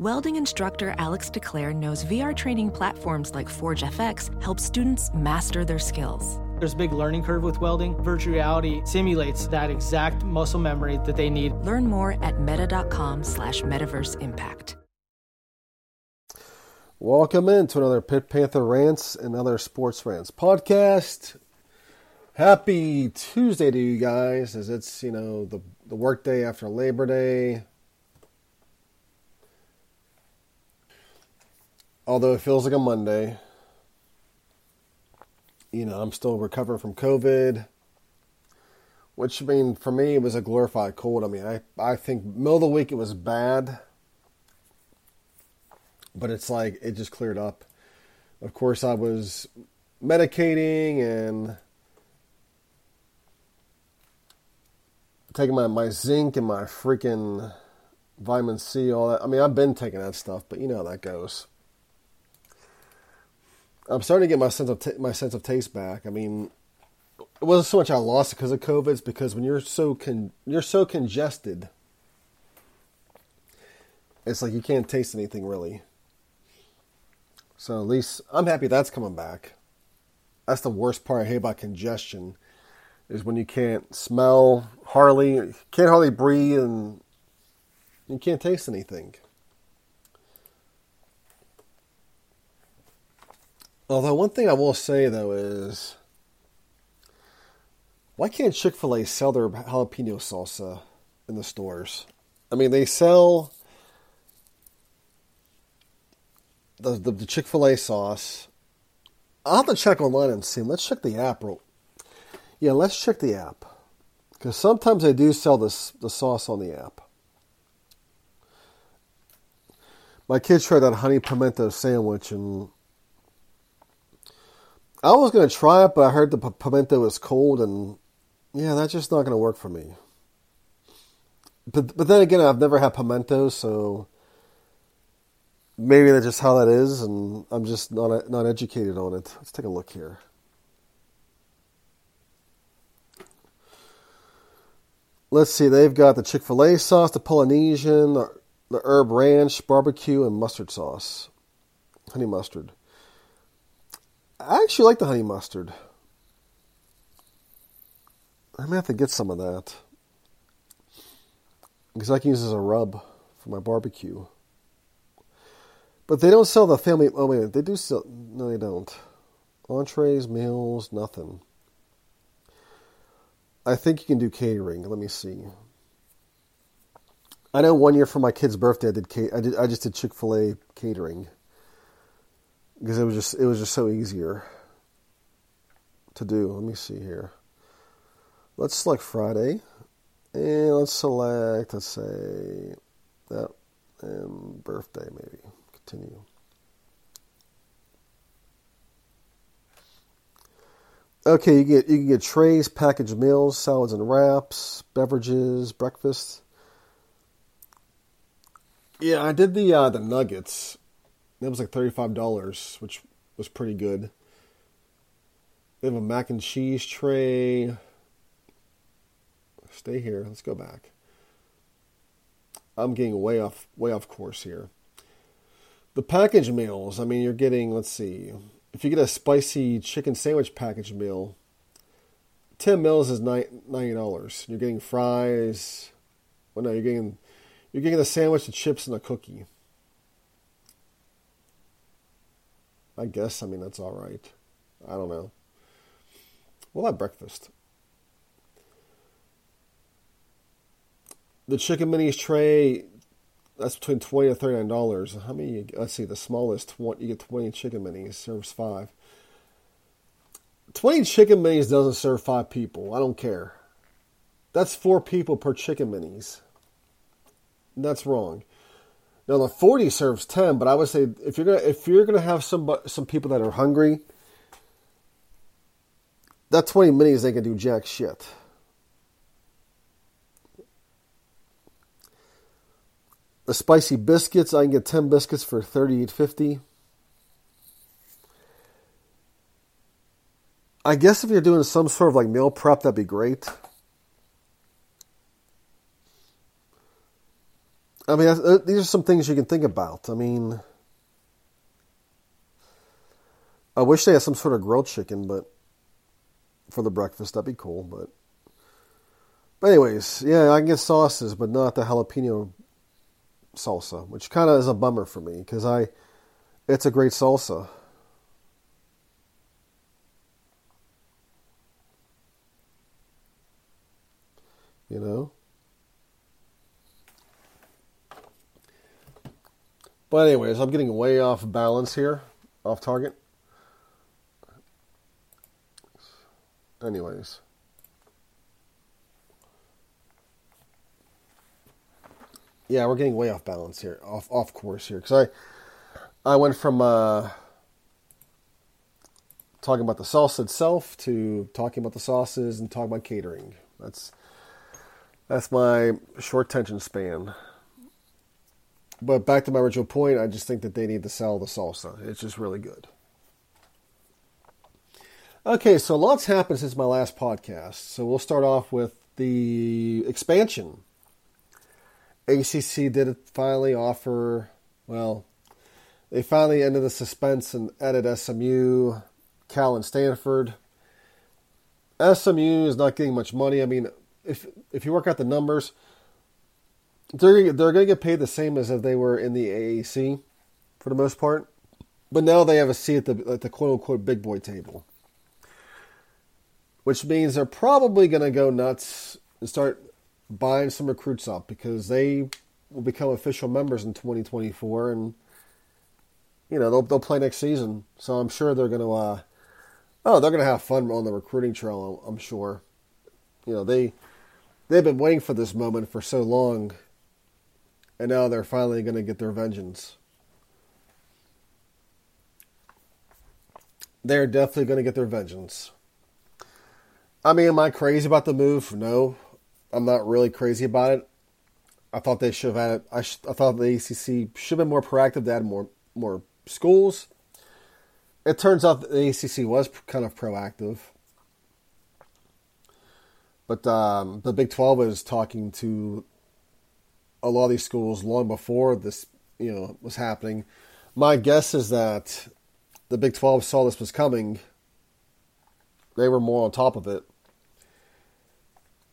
Welding instructor Alex DeClaire knows VR training platforms like Forge FX help students master their skills. There's a big learning curve with welding. Virtual reality simulates that exact muscle memory that they need. Learn more at meta.com slash metaverse impact. Welcome into another Pitt Panther Rants and other Sports Rants podcast. Happy Tuesday to you guys, as it's, you know, the, the work day after Labor Day. Although it feels like a Monday. You know, I'm still recovering from COVID. Which, I mean, for me, it was a glorified cold. I mean, I, I think middle of the week it was bad but it's like it just cleared up. Of course, I was medicating and taking my, my zinc and my freaking vitamin C, all that. I mean, I've been taking that stuff, but you know how that goes. I'm starting to get my sense of t- my sense of taste back. I mean, it wasn't so much I lost it because of COVID. It's because when you're so con- you're so congested, it's like you can't taste anything really. So at least I'm happy that's coming back. That's the worst part I hate about congestion is when you can't smell hardly, can't hardly breathe, and you can't taste anything. Although one thing I will say though is, why can't Chick Fil A sell their jalapeno salsa in the stores? I mean, they sell the, the, the Chick fil A sauce. I'll have to check online and see. Let's check the app. Real, yeah, let's check the app. Because sometimes they do sell this the sauce on the app. My kids tried that honey pimento sandwich, and I was going to try it, but I heard the pimento was cold, and yeah, that's just not going to work for me. But but then again, I've never had pimento, so maybe that's just how that is, and I'm just not not educated on it. Let's take a look here. Let's see. They've got the Chick Fil A sauce, the Polynesian, the, the herb ranch, barbecue, and mustard sauce, honey mustard. I actually like the honey mustard. I may have to get some of that because I can use as a rub for my barbecue. But they don't sell the family. Oh wait, they do sell. No, they don't. Entrees, meals, nothing. I think you can do catering. Let me see. I know one year for my kid's birthday, I did. I did. I just did Chick Fil A catering because it was just it was just so easier to do. Let me see here. Let's select Friday, and let's select. Let's say that and birthday maybe continue. Okay, you get you can get trays, packaged meals, salads and wraps, beverages, breakfast. Yeah, I did the uh, the nuggets. That was like thirty five dollars, which was pretty good. They have a mac and cheese tray. Stay here. Let's go back. I'm getting way off way off course here. The package meals, I mean, you're getting, let's see, if you get a spicy chicken sandwich package meal, 10 meals is $90. You're getting fries. Well, no, you're getting, you're getting the sandwich, the chips, and a cookie. I guess, I mean, that's all right. I don't know. We'll have breakfast. The chicken minis tray, that's between twenty to thirty nine dollars. How many? Let's see. The smallest one you get twenty chicken minis. Serves five. Twenty chicken minis doesn't serve five people. I don't care. That's four people per chicken minis. That's wrong. Now the forty serves ten, but I would say if you're gonna if you're gonna have some some people that are hungry, that twenty minis they can do jack shit. the spicy biscuits, I can get 10 biscuits for 38.50. I guess if you're doing some sort of like meal prep, that'd be great. I mean, uh, these are some things you can think about. I mean, I wish they had some sort of grilled chicken, but for the breakfast, that'd be cool. But, but anyways, yeah, I can get sauces, but not the jalapeno salsa, which kind of is a bummer for me because I, it's a great salsa. You know? But anyways, I'm getting way off balance here, off target. Anyways. Yeah, we're getting way off balance here, off off course here, because I I went from uh, talking about the salsa itself to talking about the sauces and talking about catering. That's that's my short tension span. But back to my original point, I just think that they need to sell the salsa. It's just really good. Okay, so lots happened since my last podcast. So we'll start off with the expansion. ACC did finally offer, well, they finally ended the suspense and added SMU, Cal, and Stanford. SMU is not getting much money. I mean, if if you work out the numbers, they're they're going to get paid the same as if they were in the AAC, for the most part. But now they have a seat at the at the quote unquote big boy table, which means they're probably going to go nuts and start buying some recruits up because they will become official members in 2024 and you know they'll they'll play next season. So I'm sure they're going to uh, oh they're going to have fun on the recruiting trail. I'm sure. You know they they've been waiting for this moment for so long, and now they're finally going to get their vengeance. They're definitely going to get their vengeance. I mean, am I crazy about the move? No, I'm not really crazy about it. I thought they should have had it. I, sh- I thought the ACC should have been more proactive to add more more schools. It turns out the ACC was kind of proactive. But um, the Big 12 was talking to a lot of these schools long before this, you know, was happening. My guess is that the Big 12 saw this was coming. They were more on top of it.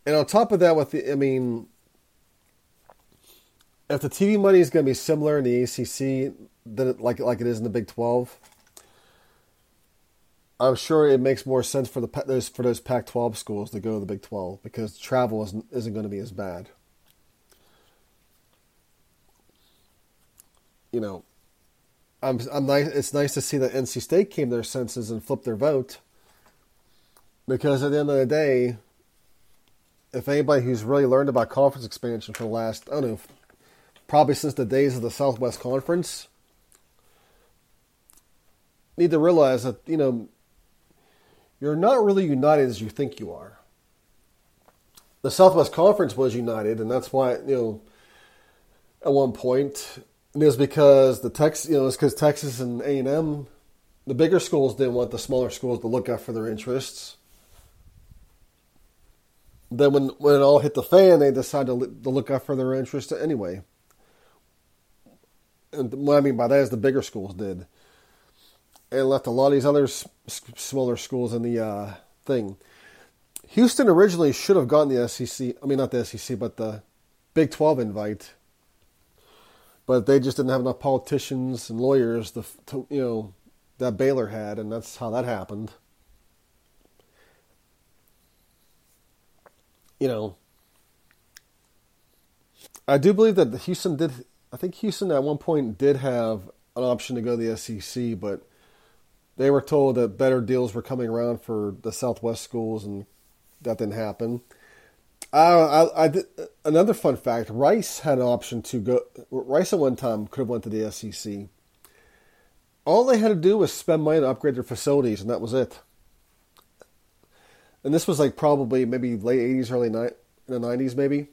And on top of that, with the, I mean, if the TV money is going to be similar in the ACC than it, like like it is in the Big 12, I'm sure it makes more sense for the those for those Pac-12 schools to go to the Big 12 because travel isn't isn't going to be as bad. You know, I'm I'm nice. It's nice to see that NC State came their senses and flipped their vote. Because at the end of the day, if anybody who's really learned about conference expansion for the last I don't know, probably since the days of the Southwest Conference, need to realize that you know you're not really united as you think you are. The Southwest Conference was united, and that's why you know at one point it was because the Tex you know it's because Texas and A and M, the bigger schools didn't want the smaller schools to look out for their interests. Then when when it all hit the fan, they decided to, to look out for their interests anyway. And what I mean by that is the bigger schools did and left a lot of these other smaller schools in the uh, thing. Houston originally should have gotten the SEC. I mean, not the SEC, but the Big 12 invite. But they just didn't have enough politicians and lawyers to, to you know, that Baylor had, and that's how that happened. You know, I do believe that Houston did. I think Houston at one point did have an option to go to the SEC, but they were told that better deals were coming around for the Southwest schools, and that didn't happen. Uh, I, I did, another fun fact: Rice had an option to go. Rice at one time could have went to the SEC. All they had to do was spend money to upgrade their facilities, and that was it. And this was like probably maybe late '80s, early in the '90s, maybe.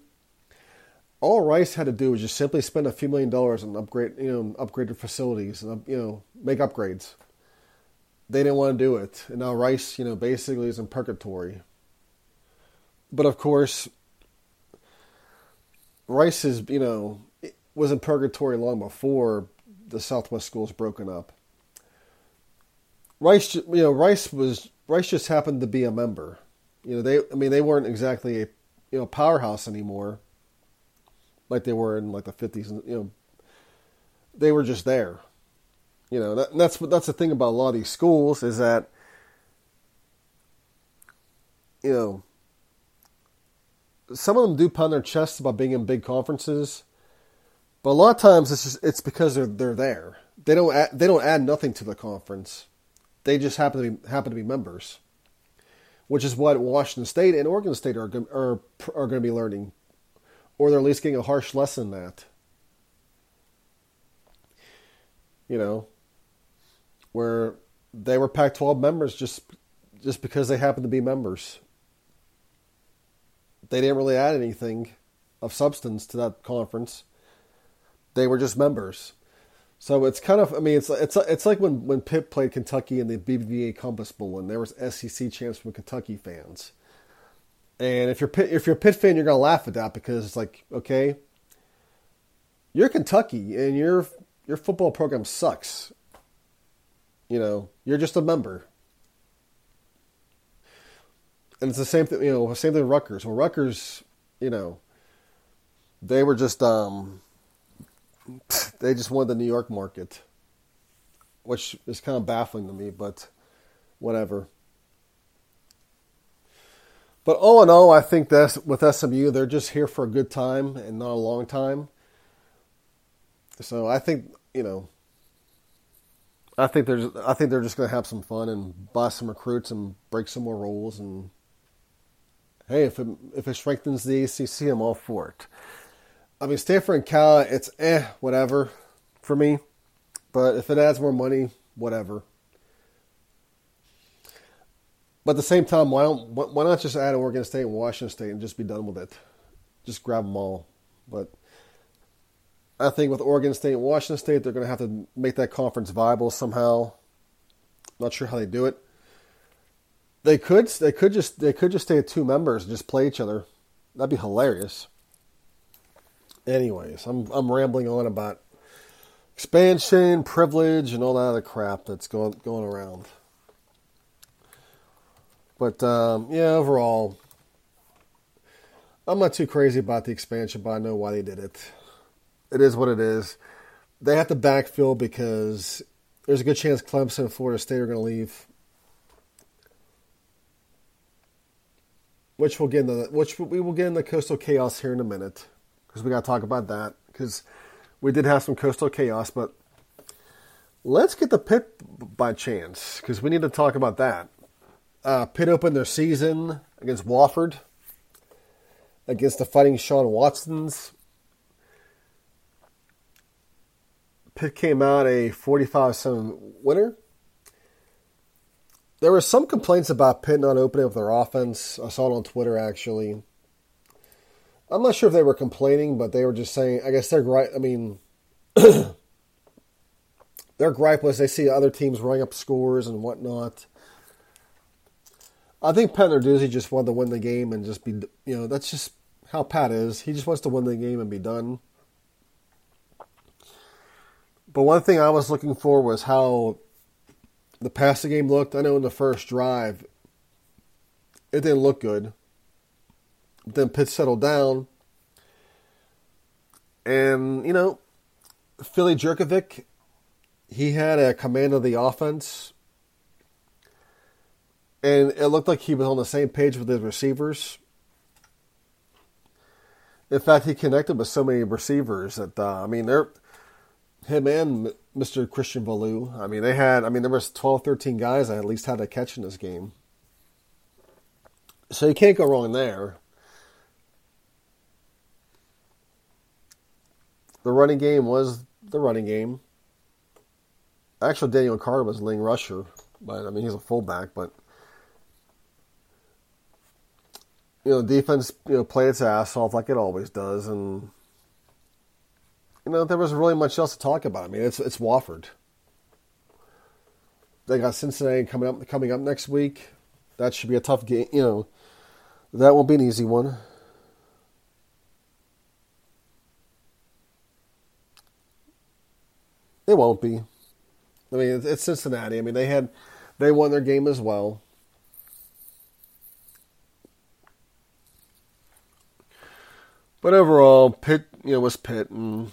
All Rice had to do was just simply spend a few million dollars and upgrade, you know, upgrade their facilities and you know make upgrades they didn't want to do it. And now Rice, you know, basically is in purgatory. But of course, Rice is, you know, was in purgatory long before the Southwest schools broken up. Rice, you know, Rice was Rice just happened to be a member. You know, they I mean they weren't exactly a you know powerhouse anymore, like they were in like the fifties. You know, they were just there. You know, that, that's that's the thing about a lot of these schools is that you know some of them do pound their chests about being in big conferences, but a lot of times it's just it's because they're they're there. They don't add, they don't add nothing to the conference. They just happen to be happen to be members, which is what Washington State and Oregon State are are are going to be learning, or they're at least getting a harsh lesson that. You know, where they were Pac-12 members just just because they happen to be members they didn't really add anything of substance to that conference. They were just members. So it's kind of, I mean, it's it's it's like when, when Pitt played Kentucky in the BBVA Compass Bowl, and there was SEC champs from Kentucky fans. And if you're Pitt, if you're a Pitt fan, you're gonna laugh at that because it's like, okay, you're Kentucky, and your your football program sucks. You know, you're just a member and it's the same thing, you know, same thing with Rutgers. Well, Rutgers, you know, they were just, um, they just wanted the New York market, which is kind of baffling to me, but whatever. But all in all, I think that with SMU, they're just here for a good time and not a long time. So I think, you know, I think they're I think they're just going to have some fun and buy some recruits and break some more rules and hey, if it, if it strengthens the ACC, I'm all for it. I mean, Stanford and Cal, it's eh, whatever for me. But if it adds more money, whatever. But at the same time, why don't why not just add Oregon State and Washington State and just be done with it? Just grab them all. But I think with Oregon State and Washington State, they're going to have to make that conference viable somehow. Not sure how they do it. They could they could just they could just stay at two members and just play each other. That'd be hilarious. Anyways, I'm I'm rambling on about expansion, privilege, and all that other crap that's going going around. But um, yeah, overall, I'm not too crazy about the expansion, but I know why they did it. It is what it is. They have to backfill because there's a good chance Clemson and Florida State are going to leave which we'll get into, the, which we will get into coastal chaos here in a minute because we got to talk about that because we did have some coastal chaos, but let's get the pit by chance because we need to talk about that. Uh, Pitt opened their season against Wofford, against the Fighting Shawn Watsons. Pitt came out a 45 7 winner there were some complaints about Pitt not opening up their offense. I saw it on Twitter actually. I'm not sure if they were complaining, but they were just saying. I guess their gripe. I mean, their gripe was they see other teams running up scores and whatnot. I think Pat Narduzzi just wanted to win the game and just be. You know, that's just how Pat is. He just wants to win the game and be done. But one thing I was looking for was how the passing game looked. I know in the first drive, it didn't look good. But Then Pitt settled down. And, you know, Philly Jurkovec, he had a command of the offense. And it looked like he was on the same page with his receivers. In fact, he connected with so many receivers that, uh, I mean, they're him and Mr. Christian Valu. I mean, they had, I mean, there was 12, 13 guys that at least had a catch in this game. So you can't go wrong there. The running game was the running game. Actually, Daniel Carter was leading rusher, but I mean, he's a fullback, but you know, defense, you know, played its ass off like it always does, and you know, there wasn't really much else to talk about. I mean, it's it's Wofford. They got Cincinnati coming up coming up next week. That should be a tough game. You know, that won't be an easy one. It won't be. I mean, it's Cincinnati. I mean, they had they won their game as well. But overall, Pitt, you know, was Pitt, and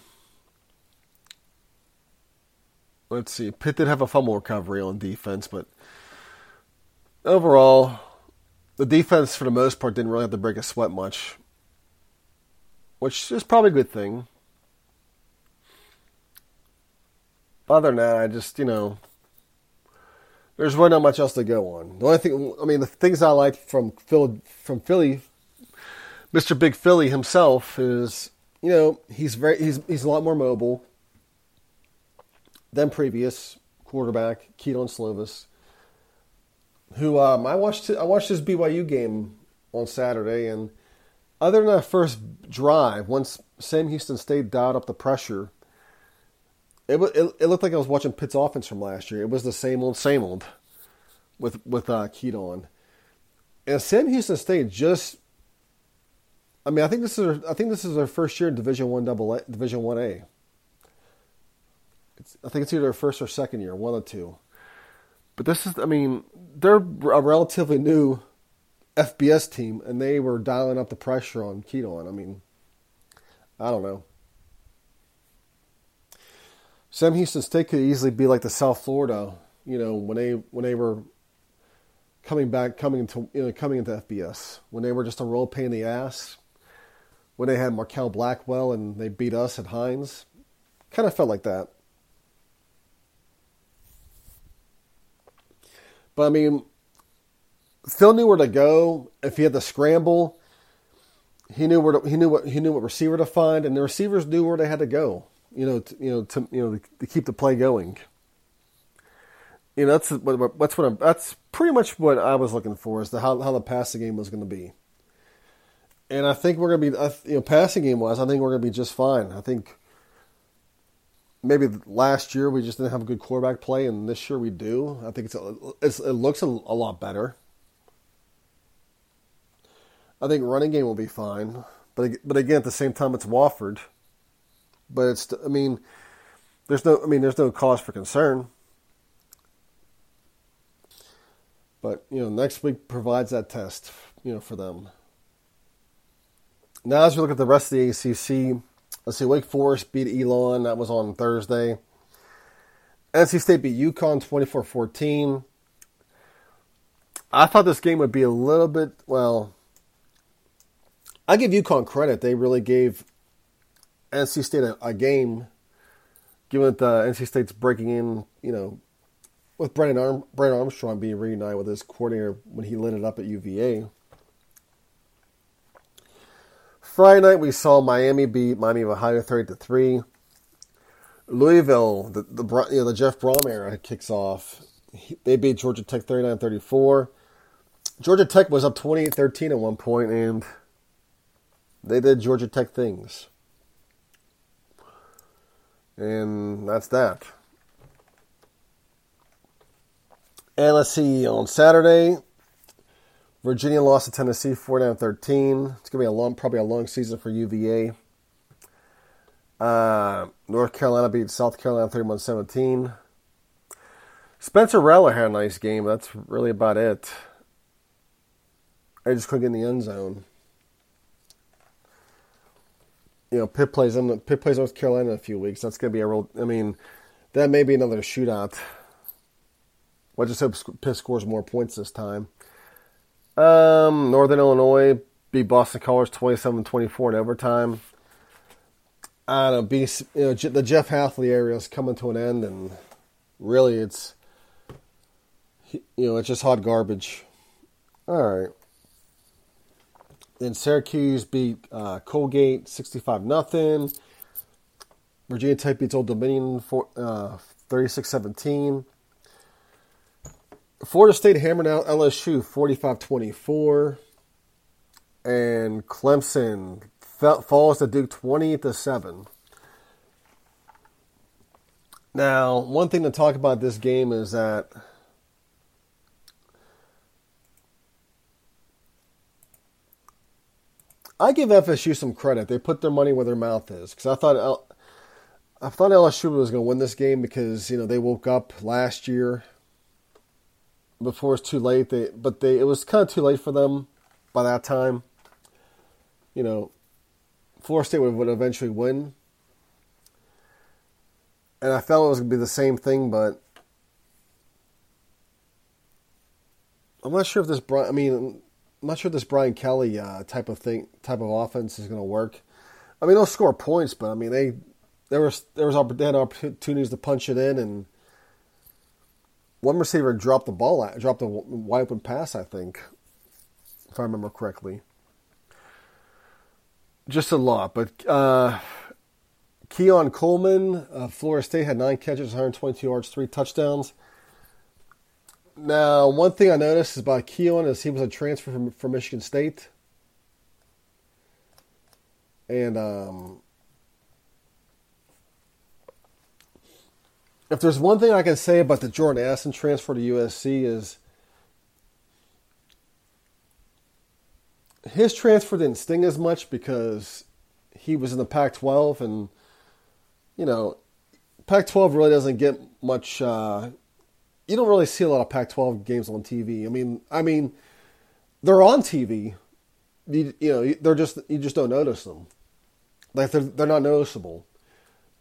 let's see, Pitt did have a fumble recovery on defense, but overall, the defense for the most part didn't really have to break a sweat much, which is probably a good thing. Other than that, I just you know, there's really not much else to go on. The only thing, I mean, the things I like from Phil, from Philly Mr. Big Philly himself is, you know, he's very he's he's a lot more mobile than previous quarterback Kedon Slovis, who um, I watched I watched his BYU game on Saturday, and other than that first drive, once Sam Houston State dialed up the pressure, it, it, it looked like I was watching Pitt's offense from last year. It was the same old, same old with with uh, Kedon, and Sam Houston State just I mean, I think this is I think this is their first year in Division One Double Division One A. I think it's either first or second year, one or two. But this is, I mean, they're a relatively new FBS team, and they were dialing up the pressure on Kedon. I mean, I don't know. Sam Houston State could easily be like the South Florida, you know, when they when they were coming back, coming into you know coming into FBS, when they were just a real pain in the ass when they had Marquel Blackwell and they beat us at Heinz. Kind of felt like that. But I mean, Phil knew where to go. If he had to scramble, he knew where to, he knew what he knew what receiver to find, and the receivers knew where they had to go. You know, to, you know, to you know, to keep the play going. You know, that's what that's what I'm, that's pretty much what I was looking for is the how how the passing game was going to be and I think we're going to be, you know, passing game wise, I think we're going to be just fine. I think maybe last year we just didn't have a good quarterback play, and this year we do. I think it's, a, it's it looks a, a, lot better. I think running game will be fine, but but again at the same time it's Wofford. But it's I mean, there's no I mean there's no cause for concern. But you know next week provides that test you know for them. Now, as we look at the rest of the ACC, let's see, Wake Forest beat Elon. That was on Thursday. NC State beat UConn 24 14. I thought this game would be a little bit, well, I give UConn credit. They really gave NC State a, a game, given that uh, NC State's breaking in, you know, with Brennan, Arm, Brennan Armstrong being reunited with his coordinator when he lit it up at UVA. Friday night we saw Miami beat Miami of Ohio thirty to three. Louisville, the the you know, the Jeff Brohm era kicks off. They beat Georgia Tech 39-34. Georgia Tech was up 28-13 at one point, and they did Georgia Tech things. And that's that. And let's see, on Saturday, Virginia lost to Tennessee 4 13. It's going to be a long, probably a long season for UVA. Uh, North Carolina beat South Carolina 31 17. Spencer Rattler had a nice game. That's really about it. I just couldn't get in the end zone. You know, Pitt plays Pitt plays North Carolina in a few weeks. That's going to be a real. I mean, that may be another shootout. I just hope Pitt scores more points this time. Um, Northern Illinois beat Boston College 27-24 in overtime. I don't know, be, you know, the Jeff Hafley area is coming to an end, and really, it's you know, it's just hot garbage. All right. Then Syracuse beat uh, Colgate 65 nothing. Virginia Tech beats Old Dominion uh, 36 17. Florida State hammered out LSU 45 24. And Clemson falls to Duke 20 to 7. Now, one thing to talk about this game is that I give FSU some credit. They put their money where their mouth is because I thought I thought LSU was going to win this game because you know they woke up last year before it's too late. They but they it was kind of too late for them by that time. You know, Florida State would, would eventually win, and I felt it was going to be the same thing, but I'm not sure if this. Brian. I mean, I'm not sure this Brian Kelly uh, type of thing, type of offense is going to work. I mean, they'll score points, but I mean they there was there was they had opportunities to punch it in, and one receiver dropped the ball, dropped a wide open pass, I think, if I remember correctly. Just a lot, but uh, Keon Coleman, uh, Florida State had nine catches, 122 yards, three touchdowns. Now, one thing I noticed is about Keon is he was a transfer from, from Michigan State. And um, if there's one thing I can say about the Jordan Addison transfer to USC is his transfer didn't sting as much because he was in the Pac-12 and you know Pac-12 really doesn't get much uh, you don't really see a lot of Pac-12 games on TV. I mean, I mean, they're on TV. You, you know, they're just you just don't notice them. Like they're they're not noticeable.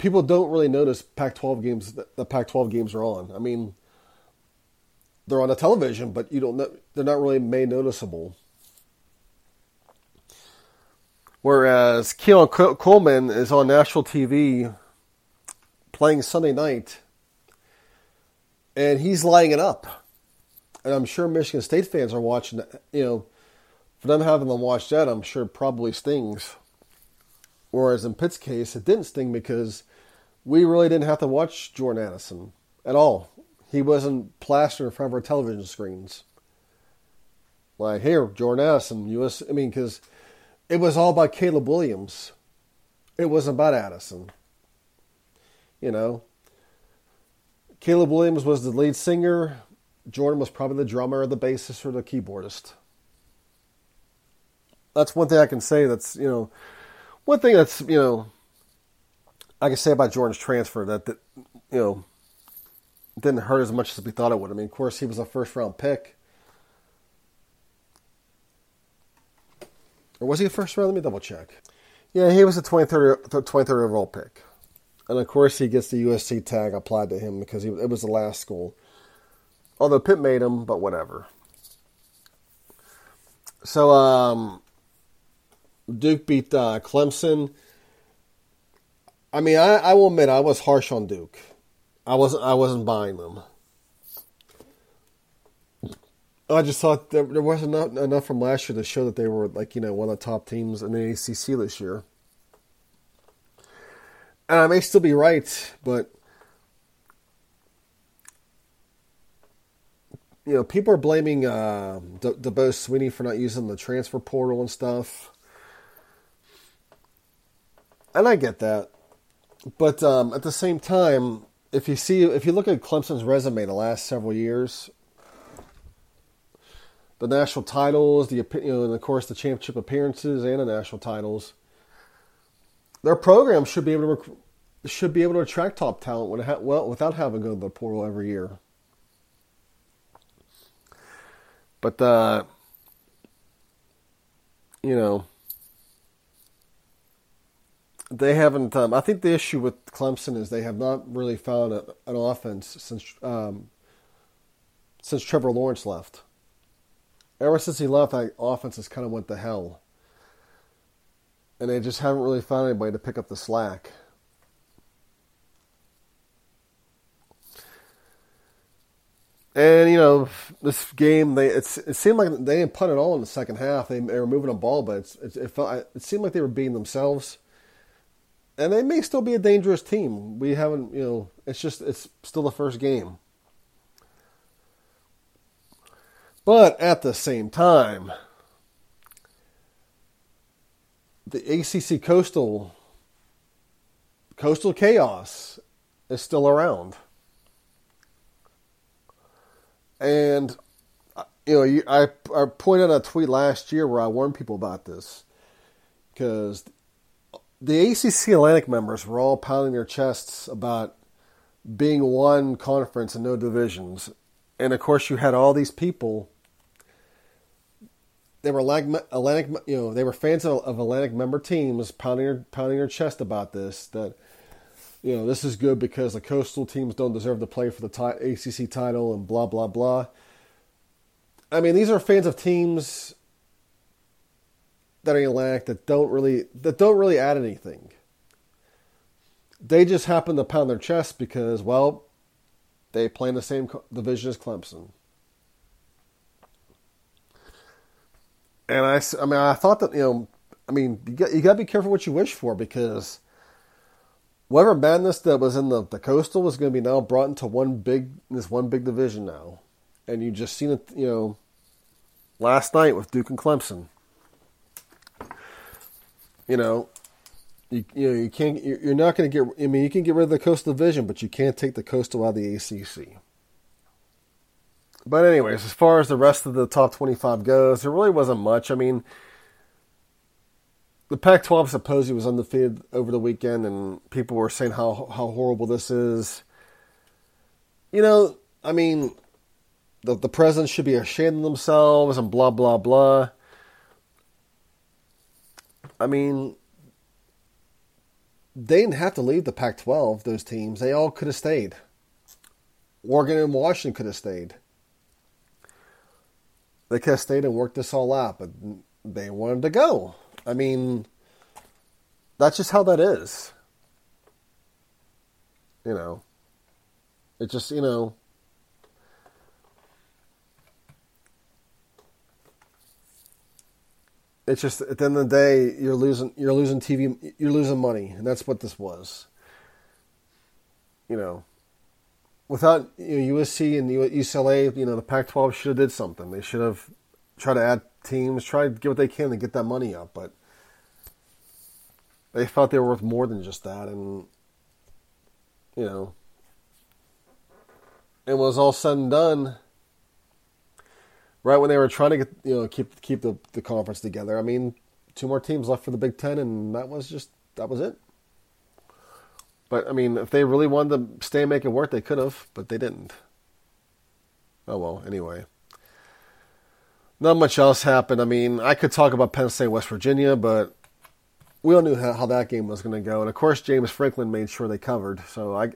People don't really notice Pac-12 games. The Pac-12 games are on. I mean, they're on the television, but you don't. They're not really made noticeable. Whereas Keon Coleman is on national TV playing Sunday night and he's lighting it up. And I'm sure Michigan State fans are watching. You know, for them having them watch that, I'm sure probably stings. Whereas in Pitt's case, it didn't sting because we really didn't have to watch Jordan Addison at all. He wasn't plastered in front of our television screens. Like here, Jordan Addison, U.S. I mean, because it was all about Caleb Williams. It wasn't about Addison. You know, Caleb Williams was the lead singer. Jordan was probably the drummer or the bassist or the keyboardist. That's one thing I can say that's, you know, one thing that's, you know, I can say about Jordan's transfer that, that you know, didn't hurt as much as we thought it would. I mean, of course, he was a first round pick. Or was he a first round? Let me double check. Yeah, he was a 23rd, 23rd overall pick. And of course, he gets the USC tag applied to him because he, it was the last school. Although Pitt made him, but whatever. So, um, Duke beat uh, Clemson. I mean, I, I will admit I was harsh on Duke. I wasn't. I wasn't buying them. I just thought there, there wasn't enough, enough from last year to show that they were like you know one of the top teams in the ACC this year and I may still be right, but you know, people are blaming uh, Dabo Swinney for not using the transfer portal and stuff, and I get that. But um, at the same time, if you see, if you look at Clemson's resume the last several years, the national titles, the you know, and of course the championship appearances and the national titles their program should be able to should be able to attract top talent well without having to go to the portal every year. But uh, you know, they haven't. Um, I think the issue with Clemson is they have not really found a, an offense since um, since Trevor Lawrence left. Ever since he left, that offense has kind of went to hell and they just haven't really found anybody to pick up the slack. And you know, this game they it seemed like they didn't punt at all in the second half. They, they were moving a ball, but it, it felt it seemed like they were beating themselves. And they may still be a dangerous team. We haven't, you know, it's just it's still the first game. But at the same time, the ACC Coastal Coastal Chaos is still around. And uh, you know, I I pointed out a tweet last year where I warned people about this because the ACC Atlantic members were all pounding their chests about being one conference and no divisions. And of course, you had all these people. They were Atlantic, you know, they were fans of, Atlantic member teams pounding their, pounding their chest about this. That you know, this is good because the coastal teams don't deserve to play for the ACC title and blah blah blah. I mean, these are fans of teams that are Atlantic that don't really that don't really add anything. They just happen to pound their chest because, well, they play in the same division as Clemson. And I, I mean, I thought that you know, I mean, you got you got to be careful what you wish for because whatever madness that was in the, the coastal was going to be now brought into one big this one big division now, and you just seen it, you know, last night with Duke and Clemson. You know, you, you know you can't. You're not going to get. I mean, you can get rid of the coastal division, but you can't take the coastal out of the ACC. But anyways, as far as the rest of the top 25 goes, there really wasn't much. I mean, the Pac-12 supposedly was undefeated over the weekend, and people were saying how how horrible this is. You know, I mean, the the presidents should be ashamed of themselves and blah blah blah. I mean, they didn't have to leave the Pac 12, those teams. They all could have stayed. Oregon and Washington could have stayed. They could have stayed and worked this all out, but they wanted to go. I mean, that's just how that is. You know, it just, you know, it's just at the end of the day you're losing you're losing TV you're losing money and that's what this was. You know, without you know, USC and UCLA, you know the Pac-12 should have did something. They should have tried to add teams, tried to get what they can to get that money up, but they thought they were worth more than just that, and you know, it was all said and done right when they were trying to get you know keep keep the, the conference together. I mean, two more teams left for the Big Ten, and that was just that was it. But I mean, if they really wanted to stay and make it work, they could have, but they didn't. Oh well. Anyway, not much else happened. I mean, I could talk about Penn State, West Virginia, but we all knew how, how that game was going to go, and of course, James Franklin made sure they covered. So I,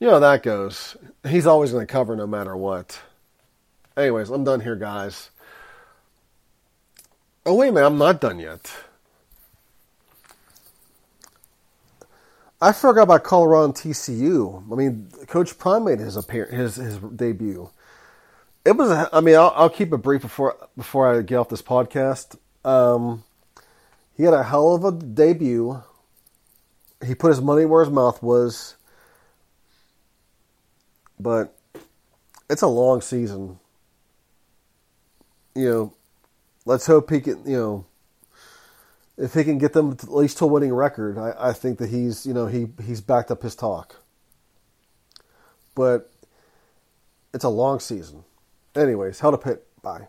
you know, that goes. He's always going to cover no matter what. Anyways, I'm done here, guys. Oh, wait a minute, I'm not done yet. I forgot about Colorado and TCU. I mean, Coach Prime made his appearance, his his debut. It was. I mean, I'll, I'll, keep it brief before before I get off this podcast. Um, he had a hell of a debut. He put his money where his mouth was, but it's a long season you know, let's hope he can, you know, if he can get them at least to a winning record, I, I think that he's, you know, he he's backed up his talk. But it's a long season. Anyways, hell to pit. Bye.